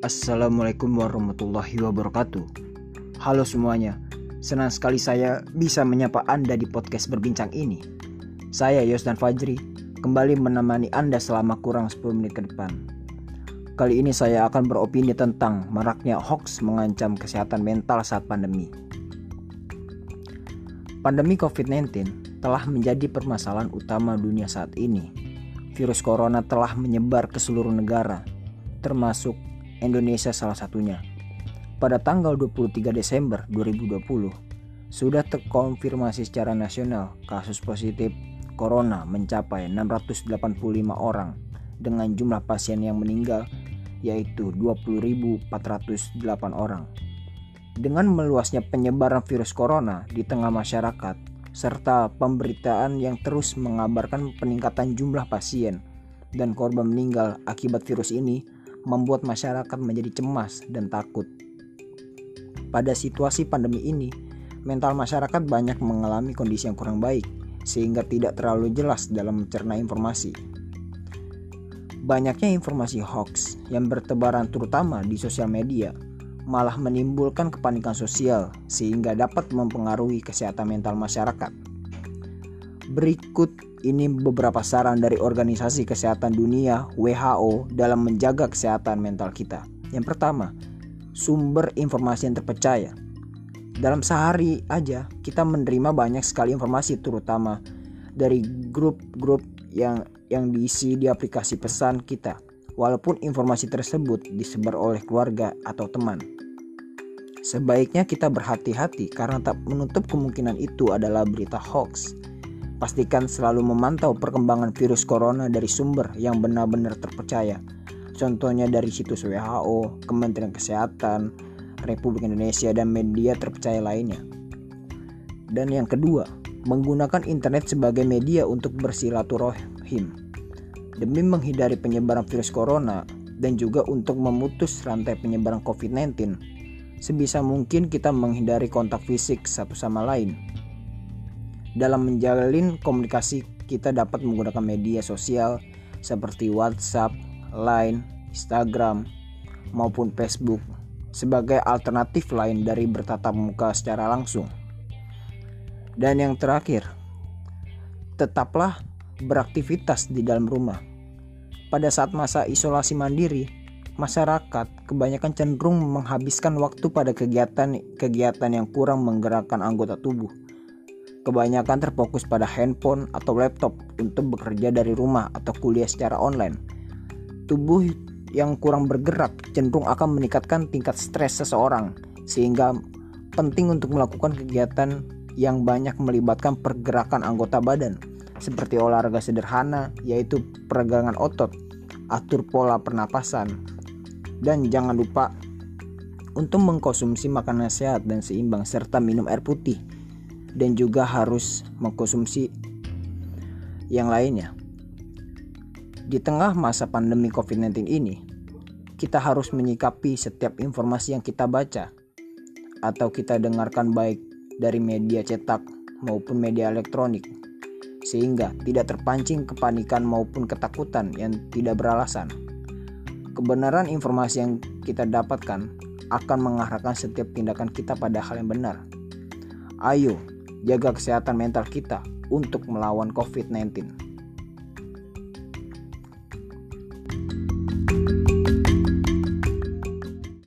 Assalamualaikum warahmatullahi wabarakatuh. Halo semuanya, senang sekali saya bisa menyapa Anda di podcast berbincang ini. Saya Yos dan Fajri kembali menemani Anda selama kurang 10 menit ke depan. Kali ini saya akan beropini tentang maraknya hoax mengancam kesehatan mental saat pandemi. Pandemi COVID-19 telah menjadi permasalahan utama dunia saat ini virus corona telah menyebar ke seluruh negara, termasuk Indonesia salah satunya. Pada tanggal 23 Desember 2020, sudah terkonfirmasi secara nasional kasus positif corona mencapai 685 orang dengan jumlah pasien yang meninggal yaitu 20.408 orang. Dengan meluasnya penyebaran virus corona di tengah masyarakat, serta pemberitaan yang terus mengabarkan peningkatan jumlah pasien dan korban meninggal akibat virus ini membuat masyarakat menjadi cemas dan takut. Pada situasi pandemi ini, mental masyarakat banyak mengalami kondisi yang kurang baik sehingga tidak terlalu jelas dalam mencerna informasi. Banyaknya informasi hoax yang bertebaran terutama di sosial media malah menimbulkan kepanikan sosial sehingga dapat mempengaruhi kesehatan mental masyarakat. Berikut ini beberapa saran dari Organisasi Kesehatan Dunia WHO dalam menjaga kesehatan mental kita. Yang pertama, sumber informasi yang terpercaya. Dalam sehari aja kita menerima banyak sekali informasi terutama dari grup-grup yang yang diisi di aplikasi pesan kita walaupun informasi tersebut disebar oleh keluarga atau teman. Sebaiknya kita berhati-hati karena tak menutup kemungkinan itu adalah berita hoax. Pastikan selalu memantau perkembangan virus corona dari sumber yang benar-benar terpercaya. Contohnya dari situs WHO, Kementerian Kesehatan, Republik Indonesia, dan media terpercaya lainnya. Dan yang kedua, menggunakan internet sebagai media untuk bersilaturahim. Demi menghindari penyebaran virus corona dan juga untuk memutus rantai penyebaran COVID-19, sebisa mungkin kita menghindari kontak fisik satu sama lain. Dalam menjalin komunikasi, kita dapat menggunakan media sosial seperti WhatsApp, Line, Instagram, maupun Facebook sebagai alternatif lain dari bertatap muka secara langsung. Dan yang terakhir, tetaplah beraktivitas di dalam rumah. Pada saat masa isolasi mandiri, masyarakat kebanyakan cenderung menghabiskan waktu pada kegiatan-kegiatan yang kurang menggerakkan anggota tubuh. Kebanyakan terfokus pada handphone atau laptop untuk bekerja dari rumah atau kuliah secara online. Tubuh yang kurang bergerak cenderung akan meningkatkan tingkat stres seseorang, sehingga penting untuk melakukan kegiatan yang banyak melibatkan pergerakan anggota badan, seperti olahraga sederhana, yaitu peregangan otot, atur pola pernapasan, dan jangan lupa untuk mengkonsumsi makanan sehat dan seimbang serta minum air putih dan juga harus mengkonsumsi yang lainnya. Di tengah masa pandemi COVID-19 ini, kita harus menyikapi setiap informasi yang kita baca atau kita dengarkan baik dari media cetak maupun media elektronik sehingga tidak terpancing kepanikan maupun ketakutan yang tidak beralasan. Kebenaran informasi yang kita dapatkan akan mengarahkan setiap tindakan kita pada hal yang benar. Ayo, jaga kesehatan mental kita untuk melawan COVID-19.